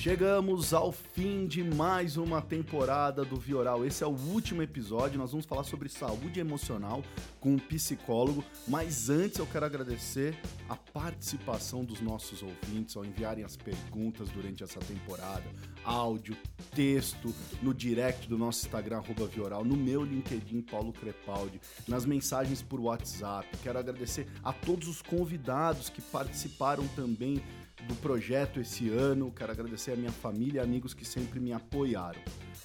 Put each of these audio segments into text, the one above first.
Chegamos ao fim de mais uma temporada do Vioral. Esse é o último episódio. Nós vamos falar sobre saúde emocional com um psicólogo. Mas antes eu quero agradecer a participação dos nossos ouvintes ao enviarem as perguntas durante essa temporada, áudio, texto, no direct do nosso Instagram, Vioral, no meu LinkedIn, Paulo Crepaldi, nas mensagens por WhatsApp. Quero agradecer a todos os convidados que participaram também do projeto esse ano. Quero agradecer a minha família e amigos que sempre me apoiaram.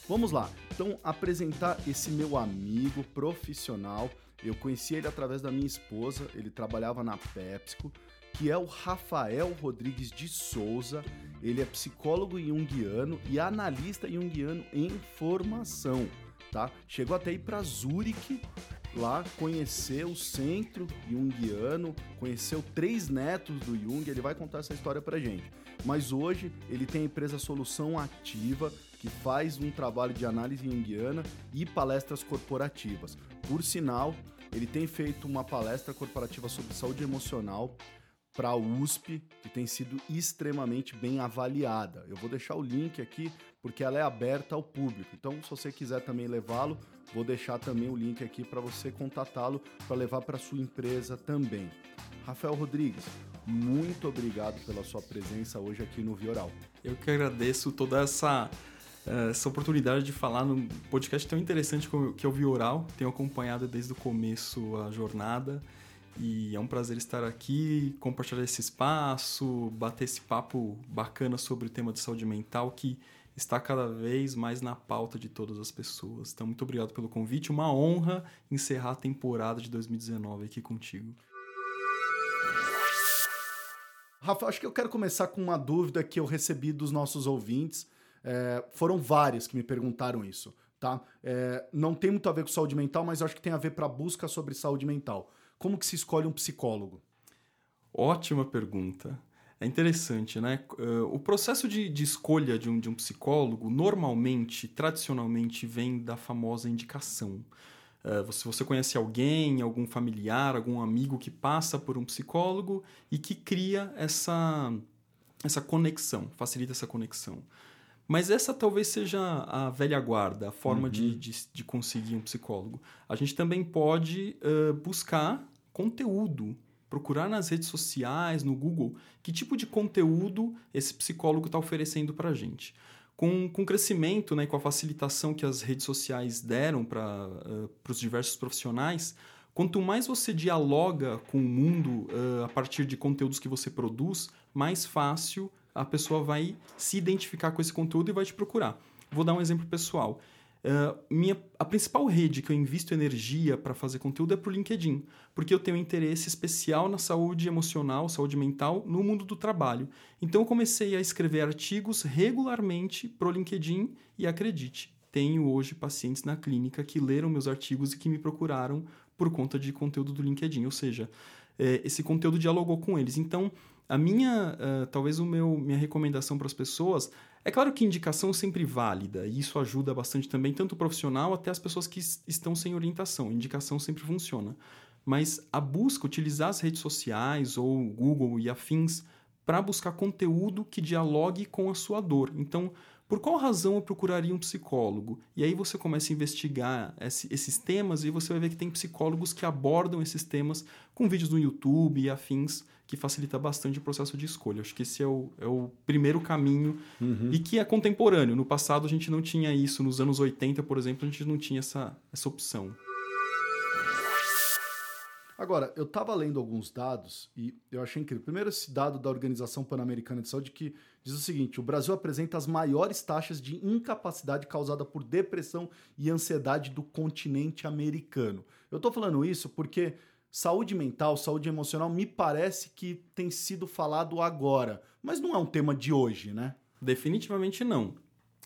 Vamos lá, então apresentar esse meu amigo profissional. Eu conheci ele através da minha esposa, ele trabalhava na PepsiCo, que é o Rafael Rodrigues de Souza. Ele é psicólogo junguiano e analista junguiano em formação, tá? Chegou até ir para Zurich lá, conheceu o centro junguiano, conheceu três netos do Jung, ele vai contar essa história pra gente. Mas hoje ele tem a empresa Solução Ativa, que faz um trabalho de análise junguiana e palestras corporativas. Por sinal, ele tem feito uma palestra corporativa sobre saúde emocional para a USP, que tem sido extremamente bem avaliada. Eu vou deixar o link aqui porque ela é aberta ao público. Então, se você quiser também levá-lo, vou deixar também o link aqui para você contatá-lo para levar para sua empresa também. Rafael Rodrigues, muito obrigado pela sua presença hoje aqui no Vioral. Eu que agradeço toda essa eh, essa oportunidade de falar num podcast tão interessante que é o Vioral. Tenho acompanhado desde o começo a jornada e é um prazer estar aqui, compartilhar esse espaço, bater esse papo bacana sobre o tema de saúde mental que está cada vez mais na pauta de todas as pessoas. Então, muito obrigado pelo convite. Uma honra encerrar a temporada de 2019 aqui contigo. Rafa, acho que eu quero começar com uma dúvida que eu recebi dos nossos ouvintes. É, foram várias que me perguntaram isso, tá? É, não tem muito a ver com saúde mental, mas acho que tem a ver para busca sobre saúde mental. Como que se escolhe um psicólogo? Ótima pergunta. É interessante, né? Uh, o processo de, de escolha de um, de um psicólogo, normalmente, tradicionalmente, vem da famosa indicação. Se você conhece alguém, algum familiar, algum amigo que passa por um psicólogo e que cria essa, essa conexão, facilita essa conexão. Mas essa talvez seja a velha guarda, a forma uhum. de, de, de, conseguir um psicólogo. A gente também pode uh, buscar conteúdo, procurar nas redes sociais, no Google, que tipo de conteúdo esse psicólogo está oferecendo para a gente. Com, com o crescimento né, e com a facilitação que as redes sociais deram para uh, os diversos profissionais, quanto mais você dialoga com o mundo uh, a partir de conteúdos que você produz, mais fácil a pessoa vai se identificar com esse conteúdo e vai te procurar. Vou dar um exemplo pessoal. Uh, minha, a principal rede que eu invisto energia para fazer conteúdo é para o LinkedIn, porque eu tenho interesse especial na saúde emocional, saúde mental no mundo do trabalho. Então eu comecei a escrever artigos regularmente para o LinkedIn e acredite, tenho hoje pacientes na clínica que leram meus artigos e que me procuraram por conta de conteúdo do LinkedIn, ou seja, é, esse conteúdo dialogou com eles. Então, a minha, uh, talvez o meu, minha recomendação para as pessoas, é claro que indicação sempre válida, e isso ajuda bastante também, tanto o profissional até as pessoas que estão sem orientação. Indicação sempre funciona. Mas a busca, utilizar as redes sociais ou Google e afins para buscar conteúdo que dialogue com a sua dor. Então, por qual razão eu procuraria um psicólogo? E aí você começa a investigar esse, esses temas e você vai ver que tem psicólogos que abordam esses temas com vídeos no YouTube e afins que facilita bastante o processo de escolha. Acho que esse é o, é o primeiro caminho uhum. e que é contemporâneo. No passado a gente não tinha isso. Nos anos 80, por exemplo, a gente não tinha essa, essa opção. Agora, eu estava lendo alguns dados e eu achei incrível. Primeiro, esse dado da Organização Pan-Americana de Saúde que diz o seguinte: o Brasil apresenta as maiores taxas de incapacidade causada por depressão e ansiedade do continente americano. Eu estou falando isso porque saúde mental, saúde emocional, me parece que tem sido falado agora, mas não é um tema de hoje, né? Definitivamente não.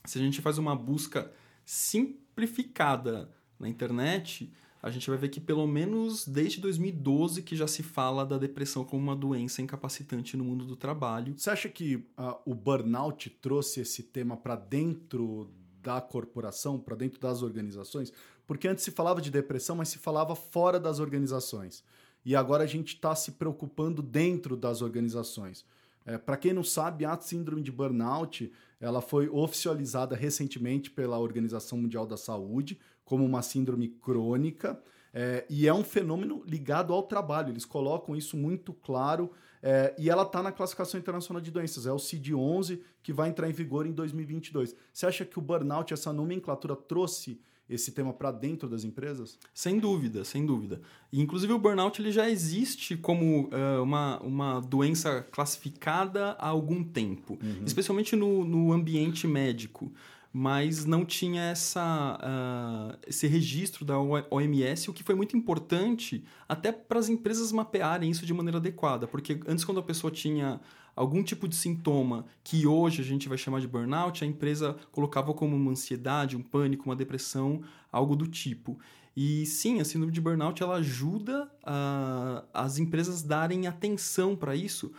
Se a gente faz uma busca simplificada na internet a gente vai ver que pelo menos desde 2012 que já se fala da depressão como uma doença incapacitante no mundo do trabalho. Você acha que uh, o burnout trouxe esse tema para dentro da corporação, para dentro das organizações? Porque antes se falava de depressão, mas se falava fora das organizações. E agora a gente está se preocupando dentro das organizações. É, Para quem não sabe, a síndrome de burnout ela foi oficializada recentemente pela Organização Mundial da Saúde como uma síndrome crônica. É, e é um fenômeno ligado ao trabalho. Eles colocam isso muito claro. É, e ela está na classificação internacional de doenças. É o CID-11 que vai entrar em vigor em 2022. Você acha que o burnout, essa nomenclatura, trouxe esse tema para dentro das empresas? Sem dúvida, sem dúvida. E, inclusive o burnout ele já existe como uh, uma, uma doença classificada há algum tempo, uhum. especialmente no, no ambiente médico mas não tinha essa, uh, esse registro da OMS, o que foi muito importante até para as empresas mapearem isso de maneira adequada, porque antes, quando a pessoa tinha algum tipo de sintoma que hoje a gente vai chamar de burnout, a empresa colocava como uma ansiedade, um pânico, uma depressão, algo do tipo. E sim, a síndrome de burnout ela ajuda a, as empresas darem atenção para isso,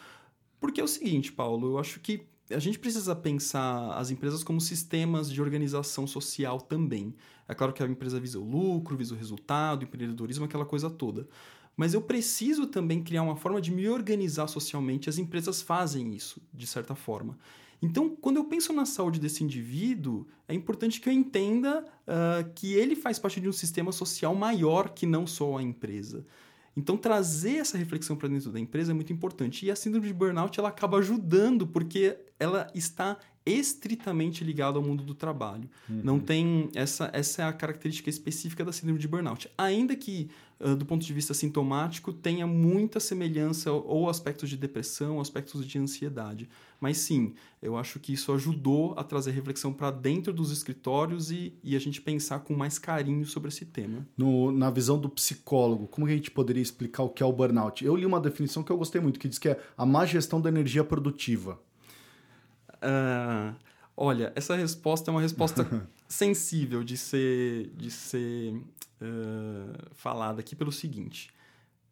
porque é o seguinte, Paulo, eu acho que a gente precisa pensar as empresas como sistemas de organização social também. É claro que a empresa visa o lucro, visa o resultado, o empreendedorismo, aquela coisa toda mas eu preciso também criar uma forma de me organizar socialmente. As empresas fazem isso, de certa forma. Então, quando eu penso na saúde desse indivíduo, é importante que eu entenda uh, que ele faz parte de um sistema social maior que não só a empresa. Então, trazer essa reflexão para dentro da empresa é muito importante. E a síndrome de burnout ela acaba ajudando, porque ela está estritamente ligado ao mundo do trabalho. Uhum. Não tem essa essa é a característica específica da síndrome de burnout. Ainda que uh, do ponto de vista sintomático tenha muita semelhança ou aspectos de depressão, aspectos de ansiedade. Mas sim, eu acho que isso ajudou a trazer reflexão para dentro dos escritórios e, e a gente pensar com mais carinho sobre esse tema. No, na visão do psicólogo, como a gente poderia explicar o que é o burnout? Eu li uma definição que eu gostei muito, que diz que é a má gestão da energia produtiva. Uh, olha, essa resposta é uma resposta sensível de ser, de ser uh, falada aqui pelo seguinte.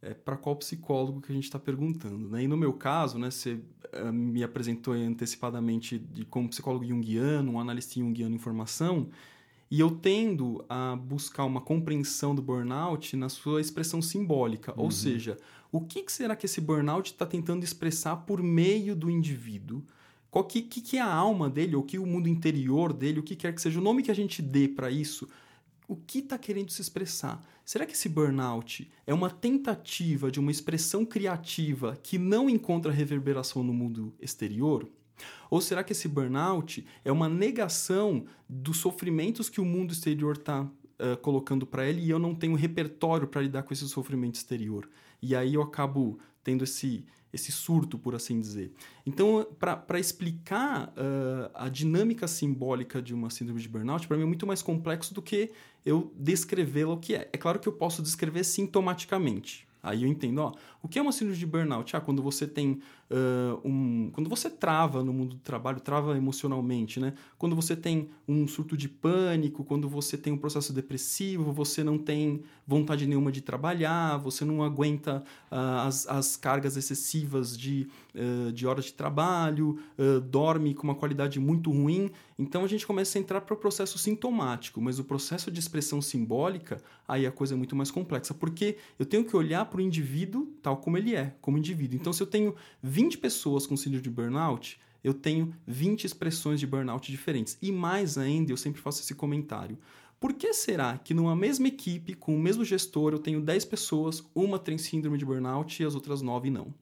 É, para qual psicólogo que a gente está perguntando. Né? E no meu caso, né, você uh, me apresentou antecipadamente de, como psicólogo junguiano, um analista junguiano em formação, e eu tendo a buscar uma compreensão do burnout na sua expressão simbólica. Uhum. Ou seja, o que, que será que esse burnout está tentando expressar por meio do indivíduo? Qual que, que, que é a alma dele, ou que o mundo interior dele, o que quer que seja, o nome que a gente dê para isso, o que está querendo se expressar? Será que esse burnout é uma tentativa de uma expressão criativa que não encontra reverberação no mundo exterior? Ou será que esse burnout é uma negação dos sofrimentos que o mundo exterior está uh, colocando para ele e eu não tenho repertório para lidar com esse sofrimento exterior? E aí eu acabo tendo esse, esse surto, por assim dizer. Então, para explicar uh, a dinâmica simbólica de uma síndrome de burnout, para mim é muito mais complexo do que eu descrevê-la o que é. É claro que eu posso descrever sintomaticamente. Aí eu entendo, ó, o que é uma síndrome de burnout? Ah, quando você tem uh, um. Quando você trava no mundo do trabalho, trava emocionalmente, né? Quando você tem um surto de pânico, quando você tem um processo depressivo, você não tem vontade nenhuma de trabalhar, você não aguenta uh, as, as cargas excessivas de, uh, de horas de trabalho, dorme com uma qualidade muito ruim. Então a gente começa a entrar para o processo sintomático, mas o processo de expressão simbólica, aí a coisa é muito mais complexa, porque eu tenho que olhar para o indivíduo tal como ele é, como indivíduo. Então, se eu tenho 20 pessoas com síndrome de burnout, eu tenho 20 expressões de burnout diferentes. E mais ainda, eu sempre faço esse comentário. Por que será que numa mesma equipe, com o mesmo gestor, eu tenho 10 pessoas, uma tem síndrome de burnout e as outras 9 não?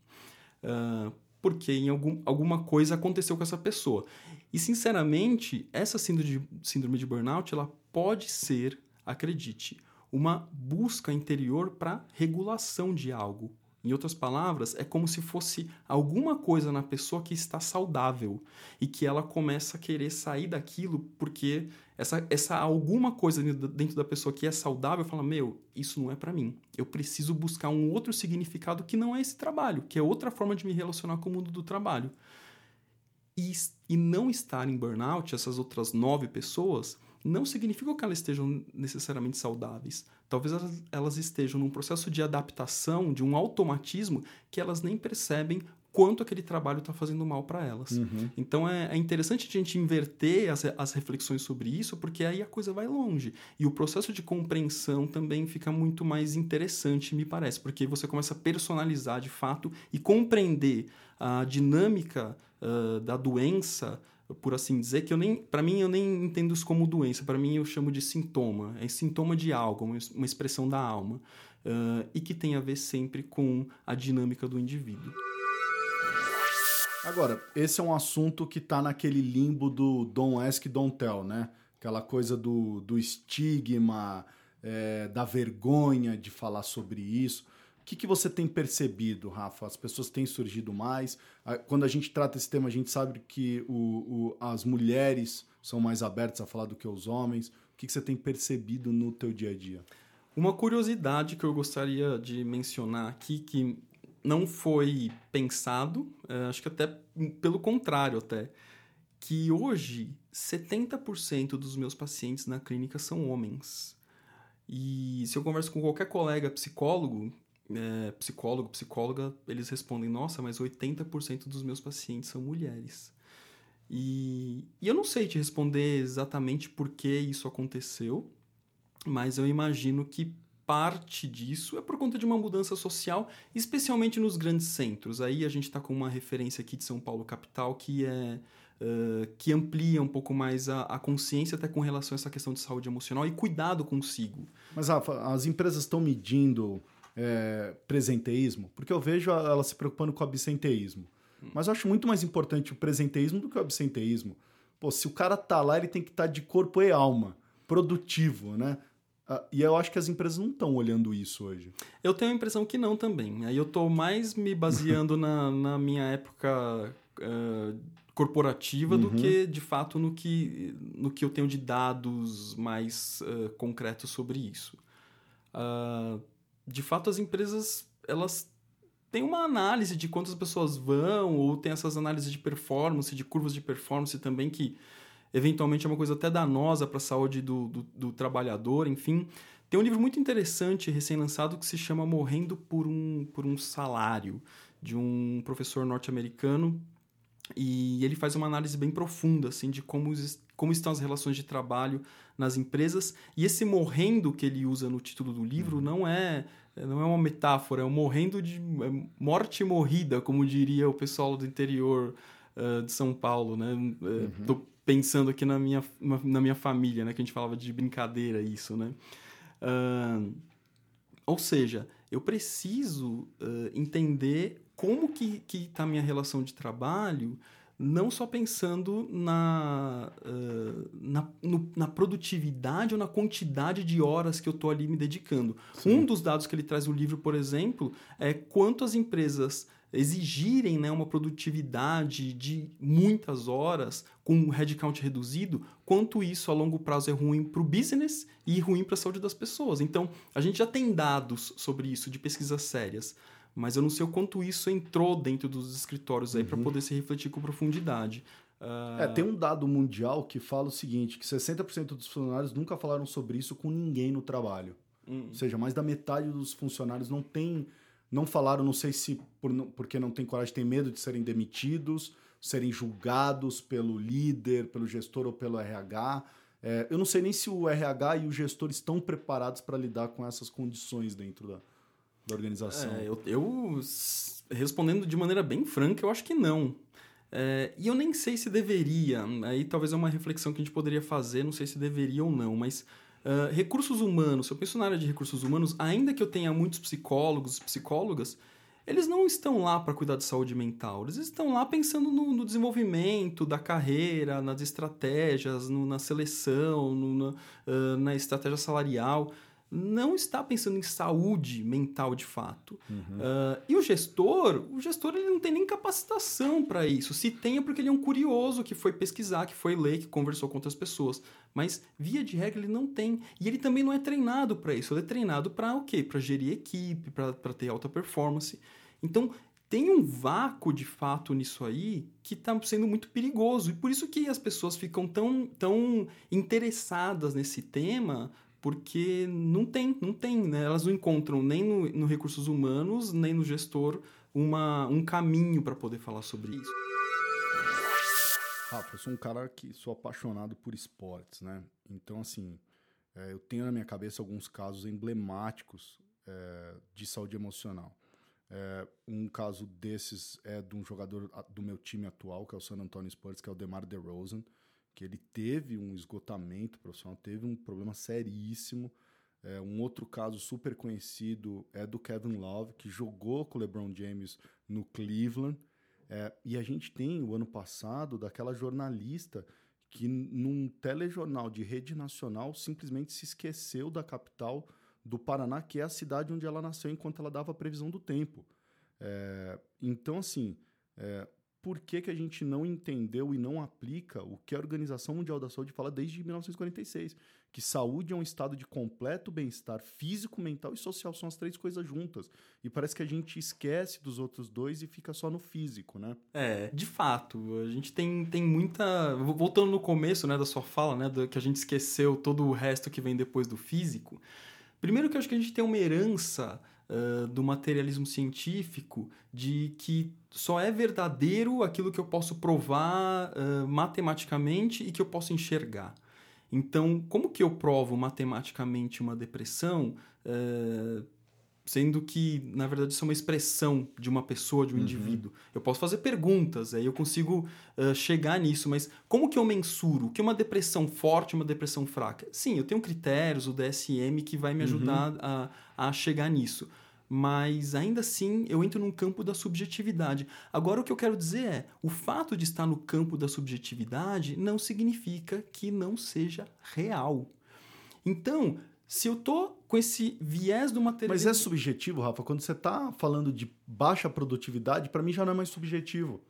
Uh, porque em algum, alguma coisa aconteceu com essa pessoa. E, sinceramente, essa síndrome de, síndrome de burnout, ela pode ser, acredite, uma busca interior para regulação de algo, em outras palavras, é como se fosse alguma coisa na pessoa que está saudável e que ela começa a querer sair daquilo porque essa, essa alguma coisa dentro da pessoa que é saudável fala: Meu, isso não é para mim. Eu preciso buscar um outro significado que não é esse trabalho, que é outra forma de me relacionar com o mundo do trabalho. E, e não estar em burnout, essas outras nove pessoas, não significa que elas estejam necessariamente saudáveis. Talvez elas, estejam num processo de adaptação, de um automatismo que elas nem percebem quanto aquele trabalho está fazendo mal para elas. Uhum. Então é, é, interessante a gente inverter as, as reflexões sobre isso, porque aí a coisa vai longe. E o processo de compreensão também fica muito mais interessante, me parece, porque você começa a personalizar de fato e compreender a dinâmica uh, da doença por assim dizer, que eu nem, para mim eu nem entendo isso como doença, para mim eu chamo de sintoma, é sintoma de algo, uma expressão da alma, uh, e que tem a ver sempre com a dinâmica do indivíduo. Agora, esse é um assunto que está naquele limbo do don't ask, don't tell, né? Aquela coisa do, do estigma, é, da vergonha de falar sobre isso que, que você tem percebido, Rafa? As pessoas têm surgido mais? Quando a gente trata esse tema, a gente sabe que o, o, as mulheres são mais abertas a falar do que os homens. O que, que você tem percebido no teu dia a dia? Uma curiosidade que eu gostaria de mencionar aqui, que não foi pensado, é, acho que até pelo contrário até, que hoje 70% dos meus pacientes na clínica são homens. E se eu converso com qualquer colega psicólogo, é, psicólogo, psicóloga, eles respondem: Nossa, mas 80% dos meus pacientes são mulheres. E, e eu não sei te responder exatamente por que isso aconteceu, mas eu imagino que parte disso é por conta de uma mudança social, especialmente nos grandes centros. Aí a gente está com uma referência aqui de São Paulo capital que é uh, que amplia um pouco mais a, a, consciência até com relação a essa questão de saúde emocional e cuidado consigo. Mas Rafa, as empresas estão medindo é, presenteísmo, porque eu vejo ela se preocupando com o absenteísmo. Mas eu acho muito mais importante o presenteísmo do que o absenteísmo. Pô, se o cara tá lá, ele tem que estar tá de corpo e alma, produtivo, né? Uh, e eu acho que as empresas não estão olhando isso hoje. Eu tenho a impressão que não também. Aí eu estou mais me baseando na, na minha época uh, corporativa uhum. do que, de fato, no que, no que eu tenho de dados mais uh, concretos sobre isso. Uh, de fato as empresas elas têm uma análise de quantas pessoas vão ou tem essas análises de performance, de curvas de performance também que eventualmente é uma coisa até danosa para a saúde do, do, do, trabalhador, enfim. Tem um livro muito interessante, recém-lançado, que se chama Morrendo por um, por um Salário, de um professor norte-americano, e ele faz uma análise bem profunda assim, de como, como estão as relações de trabalho nas empresas. E esse morrendo que ele usa no título do livro uhum. não é não é uma metáfora, é um morrendo de é morte morrida, como diria o pessoal do interior uh, de São Paulo, né? Uhum. Tô pensando aqui na minha, na minha família, né? Que a gente falava de brincadeira isso, né? Uh, ou seja, eu preciso entender como que está a minha relação de trabalho não só pensando na, uh, na, no, na, produtividade ou na quantidade de horas que eu estou ali me dedicando. Sim. Um dos dados que ele traz no livro, por exemplo, é quanto as empresas exigirem né, uma produtividade de muitas horas com um headcount reduzido, quanto isso a longo prazo é ruim para o business e ruim para a saúde das pessoas. Então, a gente já tem dados sobre isso de pesquisas sérias mas eu não sei o quanto isso entrou dentro dos escritórios aí uhum. para poder se refletir com profundidade. Uh... É, tem um dado mundial que fala o seguinte, que 60% dos funcionários nunca falaram sobre isso com ninguém no trabalho. Uhum. Ou seja, mais da metade dos funcionários não tem, não falaram, não sei se por, porque não tem coragem, tem medo de serem demitidos, serem julgados pelo líder, pelo gestor ou pelo RH. É, eu não sei nem se o RH e o gestor estão preparados para lidar com essas condições dentro da, da organização? É, eu, eu, respondendo de maneira bem franca, eu acho que não. É, e eu nem sei se deveria, aí talvez é uma reflexão que a gente poderia fazer, não sei se deveria ou não, mas uh, recursos humanos, se eu penso na área de recursos humanos, ainda que eu tenha muitos psicólogos, psicólogas, eles não estão lá para cuidar de saúde mental, eles estão lá pensando no, no desenvolvimento da carreira, nas estratégias, no, na seleção, no, na, uh, na estratégia salarial não está pensando em saúde mental de fato. Uhum. Uh, e o gestor, o gestor ele não tem nem capacitação para isso. Se tem é porque ele é um curioso que foi pesquisar, que foi ler, que conversou com outras pessoas. Mas via de regra ele não tem. E ele também não é treinado para isso. Ele é treinado para o quê? Para gerir equipe, para ter alta performance. Então tem um vácuo de fato nisso aí que está sendo muito perigoso. E por isso que as pessoas ficam tão, tão interessadas nesse tema porque não tem, não tem, né? Elas não encontram nem no, no recursos humanos, nem no gestor uma, um caminho para poder falar sobre isso. Rafa, eu sou um cara que sou apaixonado por esportes, né? Então, assim, é, eu tenho na minha cabeça alguns casos emblemáticos é, de saúde emocional. É, um caso desses é de um jogador do meu time atual, que é o San Antonio Spurs, que é o DeMar DeRozan, que ele teve um esgotamento profissional, teve um problema seríssimo. É, um outro caso super conhecido é do Kevin Love, que jogou com o LeBron James no Cleveland. É, e a gente tem o ano passado daquela jornalista que num telejornal de rede nacional simplesmente se esqueceu da capital do Paraná, que é a cidade onde ela nasceu enquanto ela dava a previsão do tempo. É, então, assim, é, por que, que a gente não entendeu e não aplica o que a Organização Mundial da Saúde fala desde 1946? Que saúde é um estado de completo bem-estar físico, mental e social, são as três coisas juntas. E parece que a gente esquece dos outros dois e fica só no físico, né? É, de fato, a gente tem, tem muita. Voltando no começo né, da sua fala, né, do, que a gente esqueceu todo o resto que vem depois do físico. Primeiro que eu acho que a gente tem uma herança do materialismo científico de que só é verdadeiro aquilo que eu posso provar uh, matematicamente e que eu posso enxergar. Então, como que eu provo matematicamente uma depressão? Uh, sendo que, na verdade, isso é uma expressão de uma pessoa, de um uhum. indivíduo. Eu posso fazer perguntas, aí eu consigo uh, chegar nisso, mas como que eu mensuro? O que é uma depressão forte e uma depressão fraca? Sim, eu tenho critérios, o DSM, que vai me uhum. ajudar uhum. a, a chegar nisso. Mas ainda assim eu entro num campo da subjetividade. Agora o que eu quero dizer é: o fato de estar no campo da subjetividade não significa que não seja real. Então, se eu tô com esse viés do materialismo. Mas é subjetivo, Rafa. Quando você tá falando de baixa produtividade, para mim já não é mais subjetivo.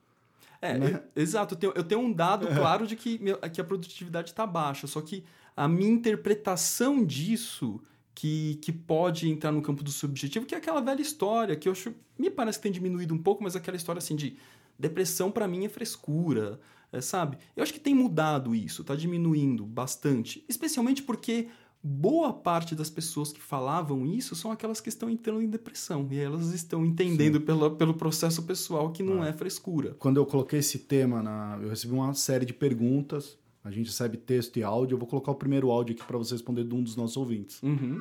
É, né? eu, exato. Eu tenho, eu tenho um dado claro de que, que a produtividade está baixa. Só que a minha interpretação disso, que, que pode entrar no campo do subjetivo, que é aquela velha história, que eu acho, me parece que tem diminuído um pouco, mas aquela história assim de depressão para mim é frescura, é, sabe? Eu acho que tem mudado isso, tá diminuindo bastante. Especialmente porque boa parte das pessoas que falavam isso são aquelas que estão entrando em depressão. E elas estão entendendo pelo, pelo processo pessoal que não ah. é frescura. Quando eu coloquei esse tema, na, eu recebi uma série de perguntas. A gente recebe texto e áudio. Eu vou colocar o primeiro áudio aqui para você responder de um dos nossos ouvintes. Uhum.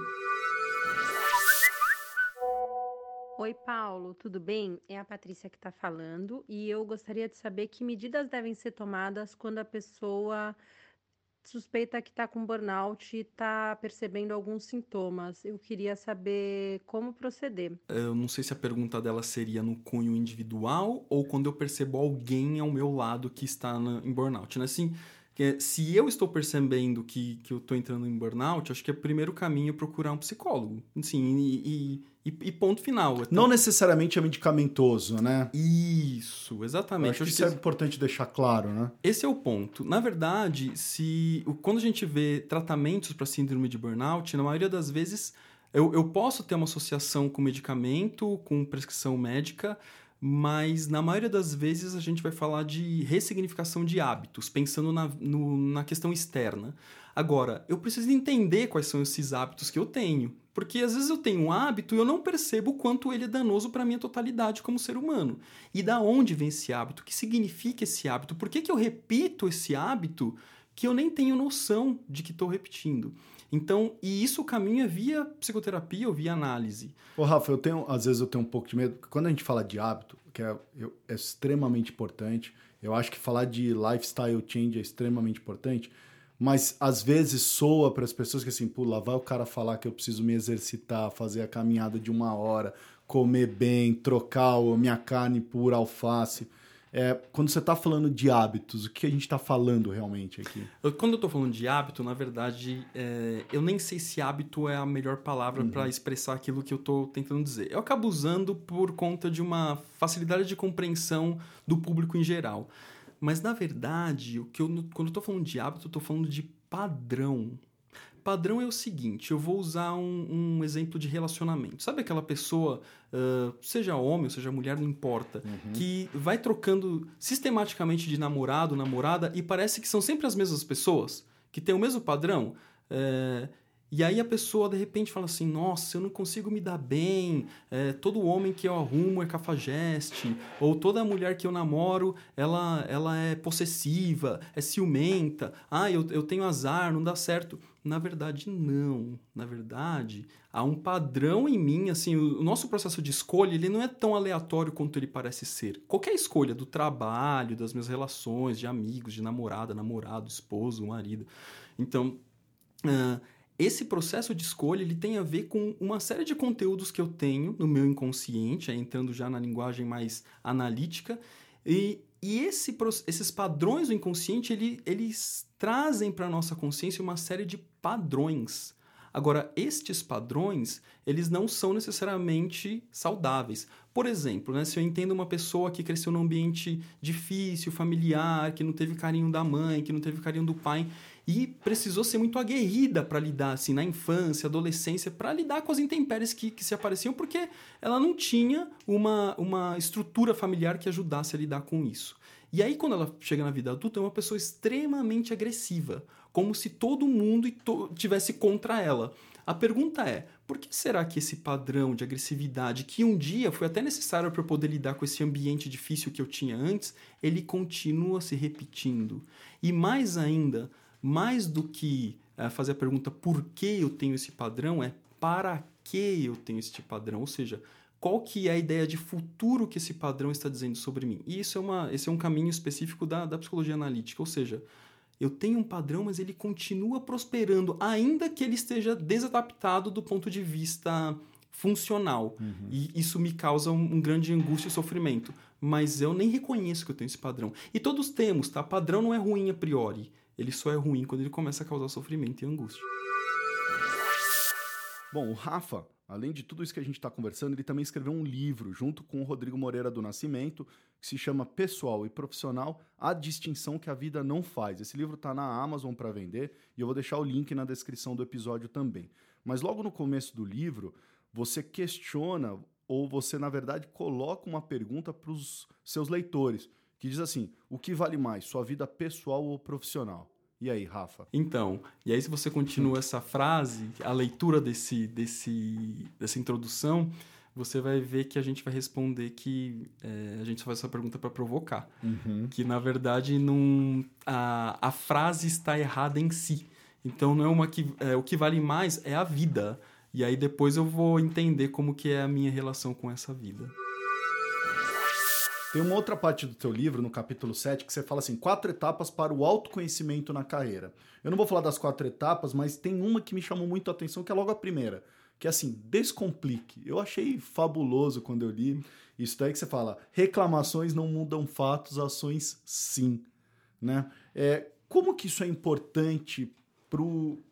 Oi, Paulo, tudo bem? É a Patrícia que está falando e eu gostaria de saber que medidas devem ser tomadas quando a pessoa suspeita que está com burnout e está percebendo alguns sintomas. Eu queria saber como proceder. Eu não sei se a pergunta dela seria no cunho individual ou quando eu percebo alguém ao meu lado que está na, em burnout. Né? Assim, se eu estou percebendo que, que eu estou entrando em burnout, acho que é o primeiro caminho procurar um psicólogo. Sim, e, e, e, ponto final. Então... Não necessariamente é medicamentoso, né? Isso, exatamente. acho, acho que isso é importante deixar claro, né? Esse é o ponto. Na verdade, se quando a gente vê tratamentos para síndrome de burnout, na maioria das vezes eu, eu posso ter uma associação com medicamento, com prescrição médica, mas na maioria das vezes a gente vai falar de ressignificação de hábitos, pensando na, no, na questão externa. Agora, eu preciso entender quais são esses hábitos que eu tenho, porque às vezes eu tenho um hábito e eu não percebo o quanto ele é danoso para a minha totalidade como ser humano. E da onde vem esse hábito? O que significa esse hábito? Por que, que eu repito esse hábito que eu nem tenho noção de que estou repetindo? Então, e isso é via psicoterapia ou via análise. Ô, Rafa, eu tenho, às vezes eu tenho um pouco de medo, quando a gente fala de hábito, que é, eu, é extremamente importante, eu acho que falar de lifestyle change é extremamente importante, mas às vezes soa para as pessoas que assim, pô, lá vai o cara falar que eu preciso me exercitar, fazer a caminhada de uma hora, comer bem, trocar a minha carne por alface. É, quando você está falando de hábitos, o que a gente está falando realmente aqui? Eu, quando eu estou falando de hábito, na verdade, é, eu nem sei se hábito é a melhor palavra uhum. para expressar aquilo que eu estou tentando dizer. Eu acabo usando por conta de uma facilidade de compreensão do público em geral. Mas, na verdade, o que eu, quando eu estou falando de hábito, eu estou falando de padrão padrão é o seguinte: eu vou usar um, um exemplo de relacionamento. Sabe aquela pessoa, uh, seja homem ou seja mulher, não importa, uhum. que vai trocando sistematicamente de namorado, namorada e parece que são sempre as mesmas pessoas, que têm o mesmo padrão? Uh, E aí a pessoa de repente fala assim: Nossa, eu não consigo me dar bem. É, todo homem que eu arrumo é cafajeste. Ou toda mulher que eu namoro ela, ela é possessiva, é ciumenta. Ah, eu, eu tenho azar, não dá certo. Na verdade, não. Na verdade, há um padrão em mim, assim, o nosso processo de escolha, ele não é tão aleatório quanto ele parece ser. Qualquer escolha do trabalho, das minhas relações, de amigos, de namorada, namorado, esposo, marido. Então, uh, esse processo de escolha, ele tem a ver com uma série de conteúdos que eu tenho no meu inconsciente, entrando já na linguagem mais analítica, e e esse, esses padrões do inconsciente, ele, eles trazem para a nossa consciência uma série de padrões. Agora, estes padrões, eles não são necessariamente saudáveis. Por exemplo, né, se eu entendo uma pessoa que cresceu num ambiente difícil, familiar, que não teve carinho da mãe, que não teve carinho do pai, e precisou ser muito aguerrida para lidar assim na infância, adolescência, para lidar com as intempéries que, que se apareciam, porque ela não tinha uma, uma estrutura familiar que ajudasse a lidar com isso. E aí, quando ela chega na vida adulta, é uma pessoa extremamente agressiva, como se todo mundo tivesse contra ela. A pergunta é: por que será que esse padrão de agressividade, que um dia foi até necessário para eu poder lidar com esse ambiente difícil que eu tinha antes, ele continua se repetindo? E mais ainda, mais do que é, fazer a pergunta por que eu tenho esse padrão, é para que eu tenho este padrão. Ou seja, qual que é a ideia de futuro que esse padrão está dizendo sobre mim. E isso é uma, esse é um caminho específico da, da psicologia analítica. Ou seja, eu tenho um padrão, mas ele continua prosperando, ainda que ele esteja desadaptado do ponto de vista funcional. Uhum. E isso me causa um, um, grande angústia e sofrimento. Mas eu nem reconheço que eu tenho esse padrão. E todos temos, tá? Padrão não é ruim a priori. Ele só é ruim quando ele começa a causar sofrimento e angústia. Bom, o Rafa, além de tudo isso que a gente está conversando, ele também escreveu um livro junto com o Rodrigo Moreira do Nascimento, que se chama Pessoal e Profissional: A Distinção que a Vida Não Faz. Esse livro está na Amazon para vender e eu vou deixar o link na descrição do episódio também. Mas logo no começo do livro, você questiona ou você, na verdade, coloca uma pergunta para os seus leitores que diz assim: o que vale mais, sua vida pessoal ou profissional? E aí, Rafa? Então, e aí se você continua essa frase, a leitura desse, desse, dessa introdução, você vai ver que a gente vai responder que é, a gente só faz essa pergunta para provocar. Uhum. Que, na verdade, não, a, a frase está errada em si. Então, não é uma que... É, o que vale mais é a vida. E aí, depois eu vou entender como que é a minha relação com essa vida. Tem uma outra parte do teu livro, no capítulo 7, que você fala assim, quatro etapas para o autoconhecimento na carreira. Eu não vou falar das quatro etapas, mas tem uma que me chamou muito a atenção, que é logo a primeira, que é assim, descomplique. Eu achei fabuloso quando eu li isso daí que você fala, reclamações não mudam fatos, ações sim, né? É, como que isso é importante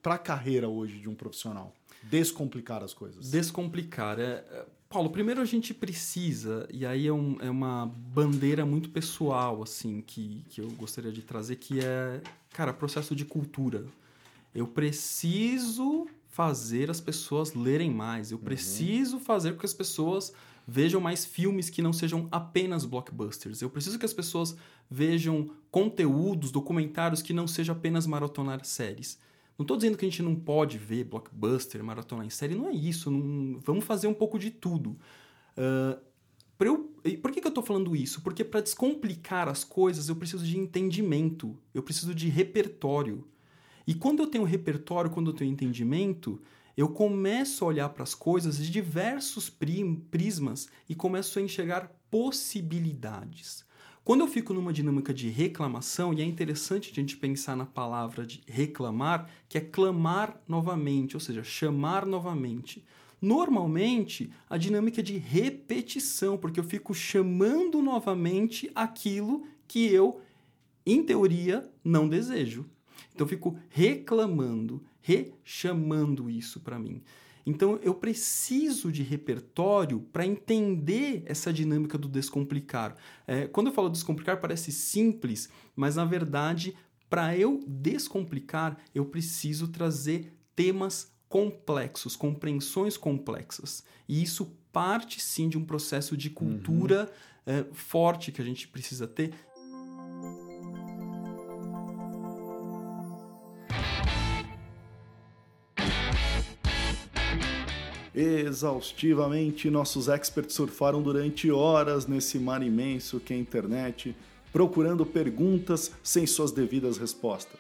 para a carreira hoje de um profissional? Descomplicar as coisas. Descomplicar. É, é Paulo, primeiro a gente precisa, e aí é, um, é, uma bandeira muito pessoal, assim, que, que eu gostaria de trazer, que é, cara, processo de cultura. Eu preciso fazer as pessoas lerem mais, eu uhum. preciso fazer com que as pessoas vejam mais filmes que não sejam apenas blockbusters. Eu preciso que as pessoas vejam conteúdos, documentários que não sejam apenas maratonar séries. Não estou dizendo que a gente não pode ver blockbuster, maratona em série, não é isso. Não, vamos fazer um pouco de tudo. Uh, eu, por que, que eu estou falando isso? Porque para descomplicar as coisas eu preciso de entendimento, eu preciso de repertório. E quando eu tenho repertório, quando eu tenho entendimento, eu começo a olhar para as coisas de diversos prismas e começo a enxergar possibilidades. Quando eu fico numa dinâmica de reclamação, e é interessante a gente pensar na palavra de reclamar, que é clamar novamente, ou seja, chamar novamente. Normalmente, a dinâmica é de repetição, porque eu fico chamando novamente aquilo que eu, em teoria, não desejo. Então, eu fico reclamando, rechamando isso para mim. Então eu preciso de repertório para entender essa dinâmica do descomplicar. É, quando eu falo descomplicar, parece simples, mas na verdade, para eu descomplicar, eu preciso trazer temas complexos, compreensões complexas. E isso parte sim de um processo de cultura uhum. é, forte que a gente precisa ter exaustivamente. Nossos experts surfaram durante horas nesse mar imenso que é a internet, procurando perguntas sem suas devidas respostas.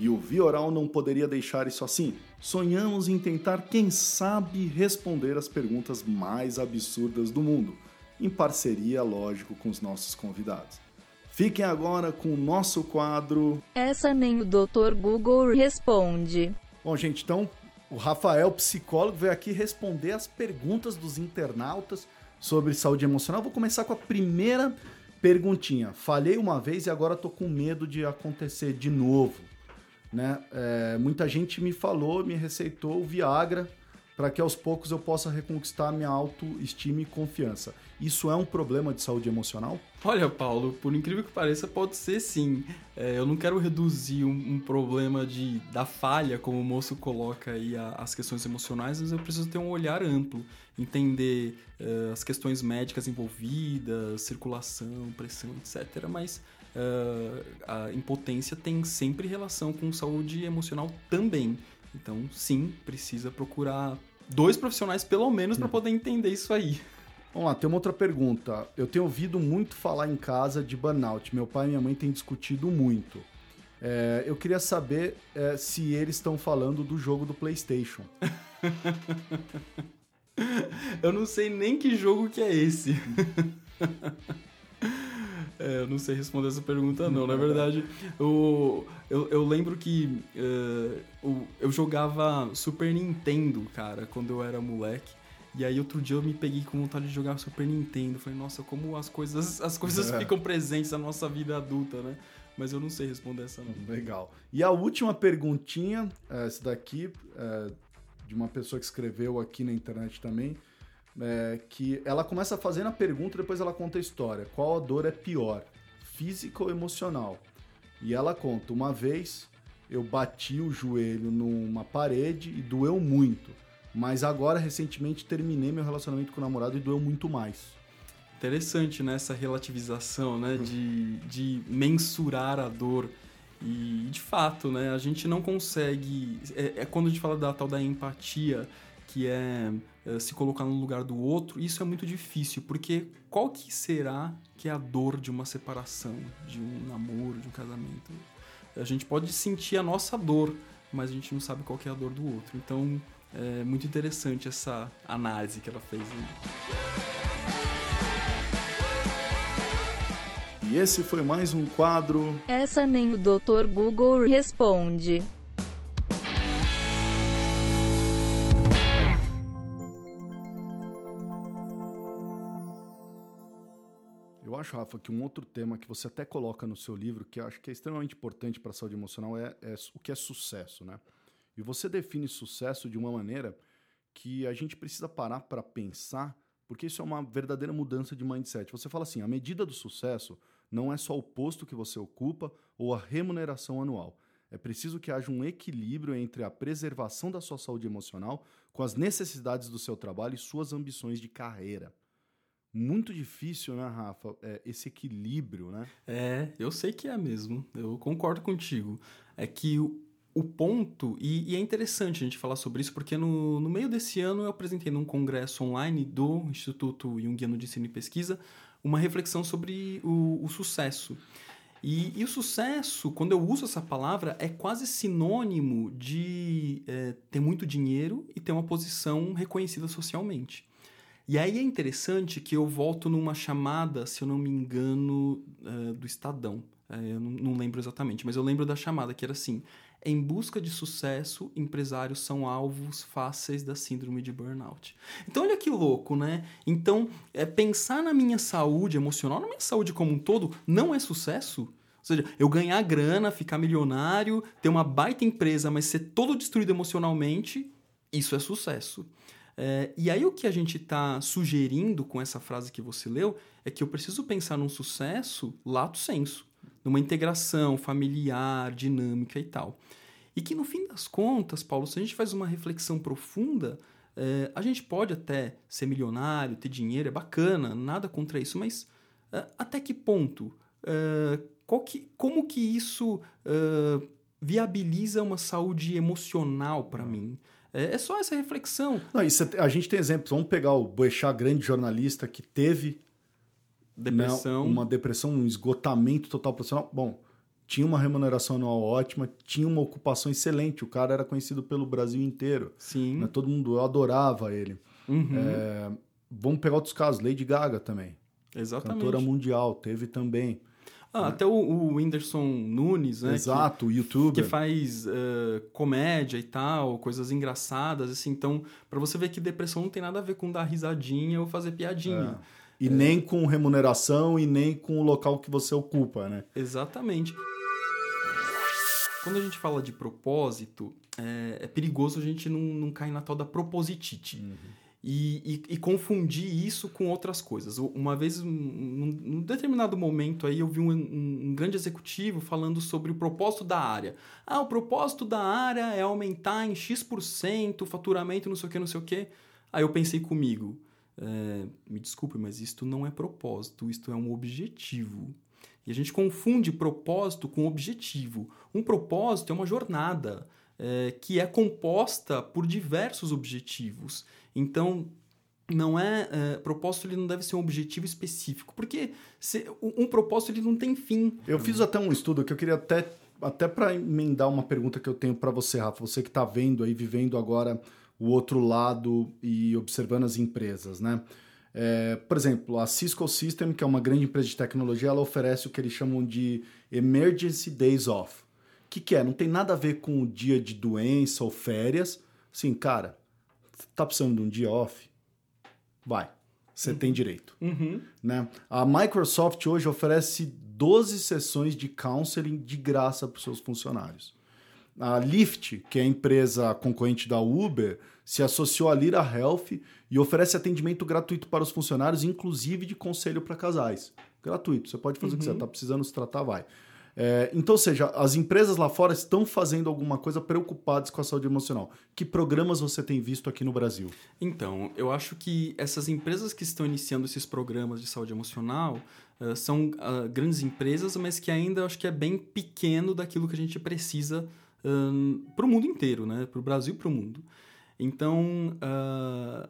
E o Vioral não poderia deixar isso assim. Sonhamos em tentar, quem sabe, responder as perguntas mais absurdas do mundo, em parceria, lógico, com os nossos convidados. Fiquem agora com o nosso quadro. Essa nem o Dr. Google responde. Bom, gente, então o Rafael, psicólogo, veio aqui responder as perguntas dos internautas sobre saúde emocional. Vou começar com a primeira perguntinha. Falhei uma vez e agora tô com medo de acontecer de novo. Né? É, muita gente me falou, me receitou o Viagra para que aos poucos eu possa reconquistar minha autoestima e confiança. Isso é um problema de saúde emocional? Olha, Paulo, por incrível que pareça, pode ser sim. É, eu não quero reduzir um, um, problema de, da falha, como o moço coloca aí, a, as questões emocionais, mas eu preciso ter um olhar amplo, entender uh, as questões médicas envolvidas, circulação, pressão, etc. Mas uh, a impotência tem sempre relação com saúde emocional também. Então, sim, precisa procurar dois profissionais pelo menos para hum. poder entender isso aí. Vamos lá, tem uma outra pergunta. Eu tenho ouvido muito falar em casa de burnout. Meu pai e minha mãe têm discutido muito. É, eu queria saber é, se eles estão falando do jogo do PlayStation. eu não sei nem que jogo que é esse. É, eu não sei responder essa pergunta, não. Na verdade, eu, eu, eu lembro que uh, eu jogava Super Nintendo, cara, quando eu era moleque. E aí outro dia eu me peguei com vontade de jogar Super Nintendo. Falei, nossa, como as coisas, as coisas é. ficam presentes na nossa vida adulta, né? Mas eu não sei responder essa não. Legal. E a última perguntinha, essa daqui, é, de uma pessoa que escreveu aqui na internet também é, que ela começa fazendo a pergunta e depois ela conta a história. Qual a dor é pior, física ou emocional? E ela conta: uma vez eu bati o joelho numa parede e doeu muito. Mas agora, recentemente, terminei meu relacionamento com o namorado e doeu muito mais. Interessante, né? Essa relativização, né? De, de mensurar a dor. E, de fato, né? A gente não consegue... É, é quando a gente fala da tal da empatia, que é uh, se colocar no lugar do outro, isso é muito difícil, porque qual que será que é a dor de uma separação, de um namoro, de um casamento? A gente pode sentir a nossa dor, mas a gente não sabe qual que é a dor do outro. Então, é muito interessante essa análise que ela fez. Né? E esse foi mais um quadro. Essa nem o Dr. Google responde. acho, Rafa, que um outro tema que você até coloca no seu livro, que eu acho que é extremamente importante para a saúde emocional, é, é, o que é sucesso, né? E você define sucesso de uma maneira que a gente precisa parar para pensar, porque isso é uma verdadeira mudança de mindset. Você fala assim: a medida do sucesso não é só o posto que você ocupa ou a remuneração anual. É preciso que haja um equilíbrio entre a preservação da sua saúde emocional com as necessidades do seu trabalho e suas ambições de carreira muito difícil, né, Rafa? É, esse equilíbrio, né? É, eu sei que é mesmo. Eu concordo contigo. É que o, o ponto, e, e, é interessante a gente falar sobre isso, porque no, no meio desse ano eu apresentei num congresso online do Instituto Jungiano de Ensino e Pesquisa uma reflexão sobre o, o sucesso. E, e, o sucesso, quando eu uso essa palavra, é quase sinônimo de é, ter muito dinheiro e ter uma posição reconhecida socialmente. E aí é interessante que eu volto numa chamada, se eu não me engano, uh, do Estadão. Uh, eu não, não, lembro exatamente, mas eu lembro da chamada que era assim: em busca de sucesso, empresários são alvos fáceis da síndrome de burnout. Então, olha que louco, né? Então, é, pensar na minha saúde emocional, na minha saúde como um todo, não é sucesso? Ou seja, eu ganhar grana, ficar milionário, ter uma baita empresa, mas ser todo destruído emocionalmente, isso é sucesso. É, e aí o que a gente está sugerindo com essa frase que você leu é que eu preciso pensar num sucesso lato senso, numa integração familiar, dinâmica e tal. E que no fim das contas, Paulo, se a gente faz uma reflexão profunda, é, a gente pode até ser milionário, ter dinheiro, é bacana, nada contra isso, mas é, até que ponto? É, que, como que isso viabiliza uma saúde emocional para mim? É, é só essa reflexão. Não, isso, a gente tem exemplos. Vamos pegar o Boechat, grande jornalista, que teve Depressão. né, uma depressão, um esgotamento total profissional. Bom, tinha uma remuneração anual ótima, tinha uma ocupação excelente. O cara era conhecido pelo Brasil inteiro. Sim. né? Todo mundo adorava ele. Uhum. É, vamos pegar outros casos. Lady Gaga também. Exatamente. Cantora mundial, teve também. Ah, até o, o Whindersson Nunes, né? que- Exato, o que youtuber. faz eh, comédia e tal, coisas engraçadas, assim. Então, pra você ver que depressão não tem nada a ver com dar risadinha ou fazer piadinha. É. E nem com remuneração e nem com o local que você ocupa, né? Exatamente. Quando a gente fala de propósito, é, é perigoso a gente não, não cair na tal da propositite. E, e- e confundir isso com outras coisas. Uma vez, num, num- num determinado momento aí, eu vi um, um- um grande executivo falando sobre o propósito da área. Ah, o propósito da área é aumentar em X% o faturamento, não sei o que, não sei o que. Aí eu pensei comigo, é, me desculpe, mas isto não é propósito, isto é um objetivo. E a gente confunde propósito com objetivo. Um propósito é uma jornada é, que é composta por diversos objetivos. Então, não é, é, propósito ele não deve ser um objetivo específico, porque se- um, propósito ele não tem fim. Eu fiz até um estudo que eu queria até, até para emendar uma pergunta que eu tenho para você, Rafa. Você que está vendo aí, vivendo agora o outro lado e observando as empresas, né? É, por exemplo, a Cisco System, que é uma grande empresa de tecnologia, ela oferece o que eles chamam de Emergency Days Off. O que, que é? Não tem nada a ver com o dia de doença ou férias. Assim, cara, tá precisando de um dia off? Vai, você tem direito né? A Microsoft hoje oferece 12 sessões de counseling de graça para os seus funcionários. A Lyft, que é a empresa concorrente da Uber, se associou à Lira Health e oferece atendimento gratuito para os funcionários, inclusive de conselho para casais. Gratuito, você pode fazer o que você está precisando se tratar, vai. É, então, ou seja, as empresas lá fora estão fazendo alguma coisa preocupadas com a saúde emocional. Que programas você tem visto aqui no Brasil? Então, eu acho que essas empresas que estão iniciando esses programas de saúde emocional eh, são ah, grandes empresas, mas que ainda acho que é bem pequeno daquilo que a gente precisa para o mundo inteiro, né? Para o Brasil e para o mundo. Então, ah,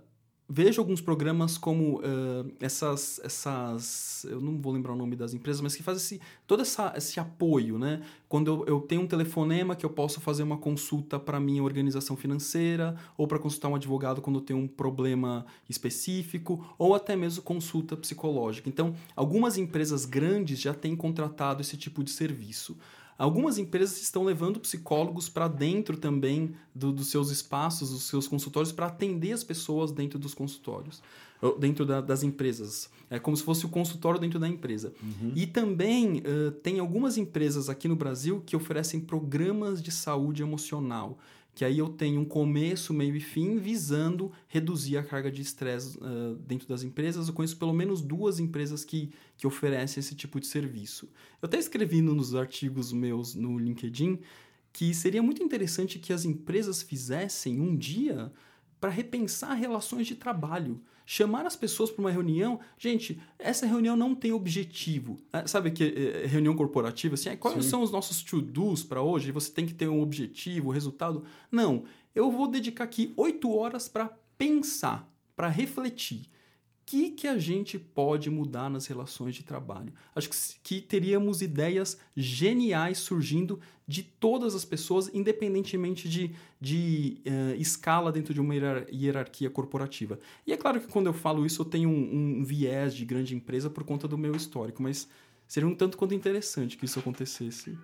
vejo alguns programas como ah, essas, essas. Eu não vou lembrar o nome das empresas, mas que fazem esse, todo essa, esse apoio, né? Quando eu, eu tenho um telefonema que eu posso fazer uma consulta para minha organização financeira, ou para consultar um advogado quando eu tenho um problema específico, ou até mesmo consulta psicológica. Então, algumas empresas grandes já têm contratado esse tipo de serviço. Algumas empresas estão levando psicólogos para dentro também do- dos seus espaços, dos seus consultórios, para atender as pessoas dentro dos consultórios, dentro da- das empresas. É como se fosse o consultório dentro da empresa. E também eh, tem algumas empresas aqui no Brasil que oferecem programas de saúde emocional. Que aí eu tenho um começo, meio e fim, visando reduzir a carga de estresse eh, dentro das empresas. Eu conheço pelo menos duas empresas que, que oferecem esse tipo de serviço. Eu até escrevi nos artigos meus no LinkedIn que seria muito interessante que as empresas fizessem um dia para repensar relações de trabalho. Chamar as pessoas para uma reunião. Gente, essa reunião não tem objetivo. Ah, Sabe que eh, reunião corporativa, assim, quais Sim. são os nossos to-dos para hoje? Você tem que ter um objetivo, um resultado. Não. Eu vou dedicar aqui oito horas para pensar, para refletir. Que, que a gente pode mudar nas relações de trabalho? Acho que, que teríamos ideias geniais surgindo de todas as pessoas, independentemente de, de eh, escala dentro de uma hierar- hierarquia corporativa. E é claro que quando eu falo isso, eu tenho um, um viés de grande empresa por conta do meu histórico, mas seria um tanto quanto interessante que isso acontecesse.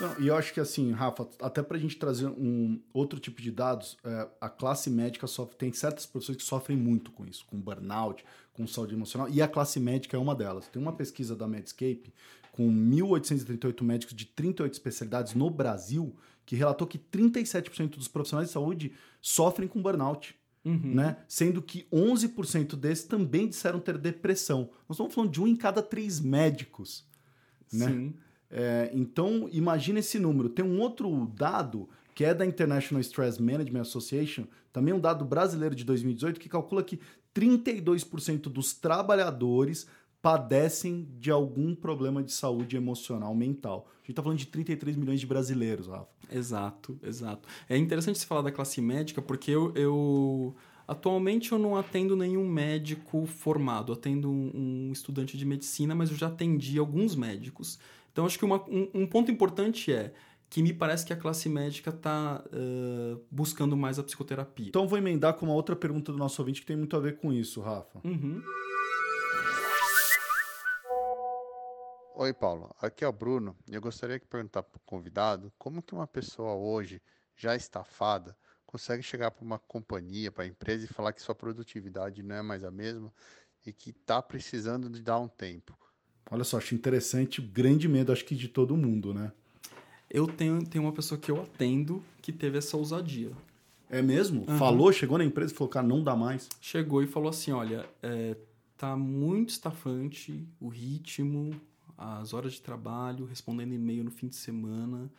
Não, e eu acho que assim, Rafa, até pra gente trazer um outro tipo de dados, é, a classe médica sofre, tem certas profissões que sofrem muito com isso, com burnout, com saúde emocional, e a classe médica é uma delas. Tem uma pesquisa da Medscape com 1.838 médicos de 38 especialidades no Brasil que relatou que 37% dos profissionais de saúde sofrem com burnout. Uhum. Né? Sendo que 11% desses também disseram ter depressão. Nós estamos falando de um em cada três médicos. né? Sim. É, então, imagina esse número. Tem um outro dado que é da International Stress Management Association, também um dado brasileiro de 2018, que calcula que 32% dos trabalhadores padecem de algum problema de saúde emocional mental. A gente está falando de 33 milhões de brasileiros, Rafa. Exato, exato. É interessante você falar da classe médica, porque eu, eu atualmente eu não atendo nenhum médico formado, atendo um, um, estudante de medicina, mas eu já atendi alguns médicos. Então acho que uma, um, um ponto importante é que me parece que a classe médica está uh, buscando mais a psicoterapia. Então vou emendar com uma outra pergunta do nosso ouvinte que tem muito a ver com isso, Rafa. Uhum. Oi, Paulo. Aqui é o Bruno e eu gostaria de perguntar para o convidado como que uma pessoa hoje, já estafada, consegue chegar para uma companhia, para a empresa e falar que sua produtividade não é mais a mesma e que está precisando de dar um tempo. Olha só, acho interessante, grande medo, acho que de todo mundo, né? Eu tenho, tenho uma pessoa que eu atendo que teve essa ousadia. É mesmo? Uhum. Falou, chegou na empresa e falou, cara, não dá mais. Chegou e falou assim: olha, é, tá muito estafante o ritmo, as horas de trabalho, respondendo e-mail no fim de semana.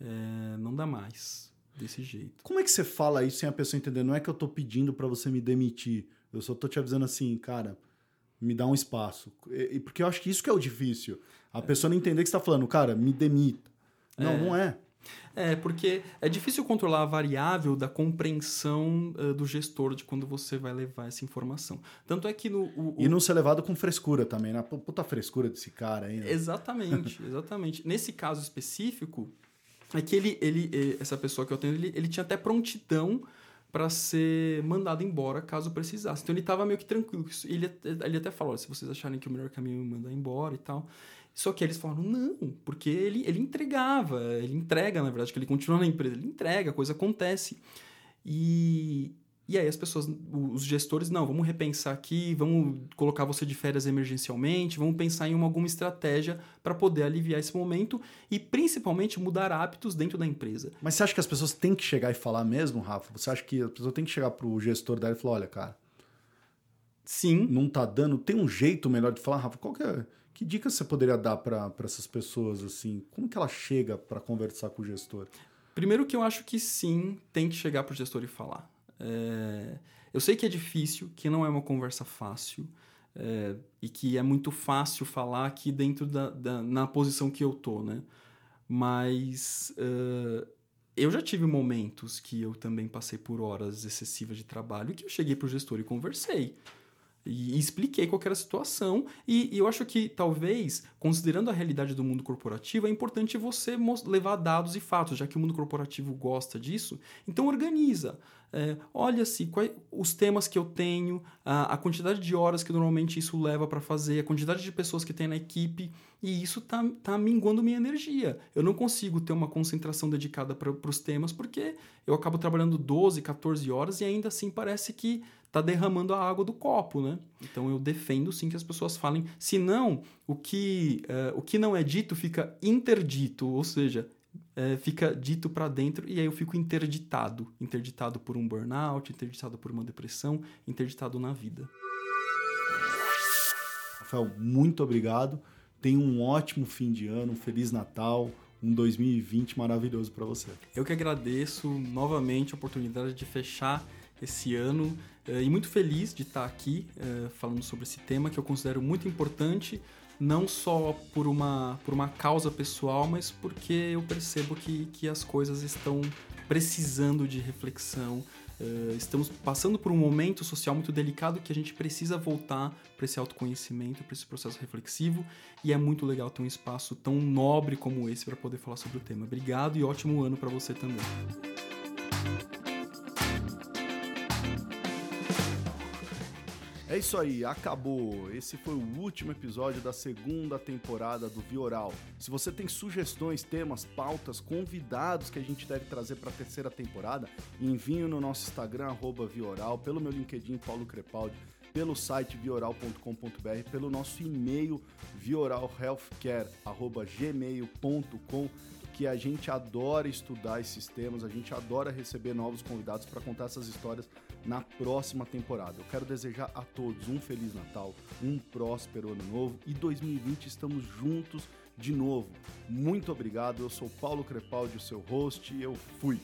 É, não dá mais desse jeito. Como é que você fala isso sem a pessoa entender? Não é que eu tô pedindo para você me demitir. Eu só tô te avisando assim, cara, me dá um espaço. E, porque eu acho que isso que é o difícil. A é. pessoa não entender que você tá falando, cara, me demita. Não, é. não é. É, porque é difícil controlar a variável da compreensão uh, do gestor de quando você vai levar essa informação. Tanto é que no. O, o... E não ser levado com frescura também, né? Puta frescura desse cara aí. Né? Exatamente, exatamente. Nesse caso específico, é que ele, ele, essa pessoa que eu tenho, ele, ele tinha até prontidão para ser mandado embora caso precisasse. Então ele estava meio que tranquilo. Ele, ele até falou: se vocês acharem que o melhor caminho é mandar embora e tal. Só que eles falaram, não, porque ele, ele entregava, ele entrega, na verdade, que ele continua na empresa, ele entrega, a coisa acontece. E, e aí as pessoas, os gestores, não, vamos repensar aqui, vamos colocar você de férias emergencialmente, vamos pensar em uma, alguma estratégia para poder aliviar esse momento e principalmente mudar hábitos dentro da empresa. Mas você acha que as pessoas têm que chegar e falar mesmo, Rafa? Você acha que a pessoa tem que chegar para o gestor dela e falar, olha, cara, sim, não tá dando, tem um jeito melhor de falar, Rafa, qual que é que dicas você poderia dar para essas pessoas assim? Como que ela chega para conversar com o gestor? Primeiro que eu acho que sim, tem que chegar para o gestor e falar. É... Eu sei que é difícil, que não é uma conversa fácil é... e que é muito fácil falar aqui dentro da, da na posição que eu tô, né? Mas uh... eu já tive momentos que eu também passei por horas excessivas de trabalho que eu cheguei para o gestor e conversei. E expliquei qual era a situação. E, e, eu acho que, talvez, considerando a realidade do mundo corporativo, é importante você levar dados e fatos, já que o mundo corporativo gosta disso. Então, organiza. É, olha-se os temas que eu tenho, a, a, quantidade de horas que normalmente isso leva para fazer, a quantidade de pessoas que tem na equipe, e isso tá, tá minguando minha energia. Eu não consigo ter uma concentração dedicada para os temas porque eu acabo trabalhando 12, 14 horas e ainda assim parece que tá derramando a água do copo, né? Então eu defendo sim que as pessoas falem. Senão, o que, uh, o que não é dito fica interdito, ou seja, uh, fica dito para dentro e aí eu fico interditado. Interditado por um burnout, interditado por uma depressão, interditado na vida. Rafael, muito obrigado. Tenha um ótimo fim de ano, um Feliz Natal, um 2020 maravilhoso para você. Eu que agradeço novamente a oportunidade de fechar esse ano e muito feliz de estar aqui eh, falando sobre esse tema que eu considero muito importante, não só por uma, por uma causa pessoal, mas porque eu percebo que, que as coisas estão precisando de reflexão. Uh, estamos passando por um momento social muito delicado que a gente precisa voltar para esse autoconhecimento, para esse processo reflexivo, e é muito legal ter um espaço tão nobre como esse para poder falar sobre o tema. Obrigado e ótimo ano para você também. É isso aí, acabou. Esse foi o último episódio da segunda temporada do Vioral. Se você tem sugestões, temas, pautas, convidados que a gente deve trazer para a terceira temporada, envie no nosso Instagram @vioral, pelo meu LinkedIn Paulo Crepaldi, pelo site vioral.com.br, pelo nosso e-mail vioralhealthcare@gmail.com que a gente adora estudar esses temas, a gente adora receber novos convidados para contar essas histórias na próxima temporada. Eu quero desejar a todos um Feliz Natal, um próspero Ano Novo e 2020 estamos juntos de novo. Muito obrigado, eu sou Paulo Crepaldi, o seu host, e eu fui.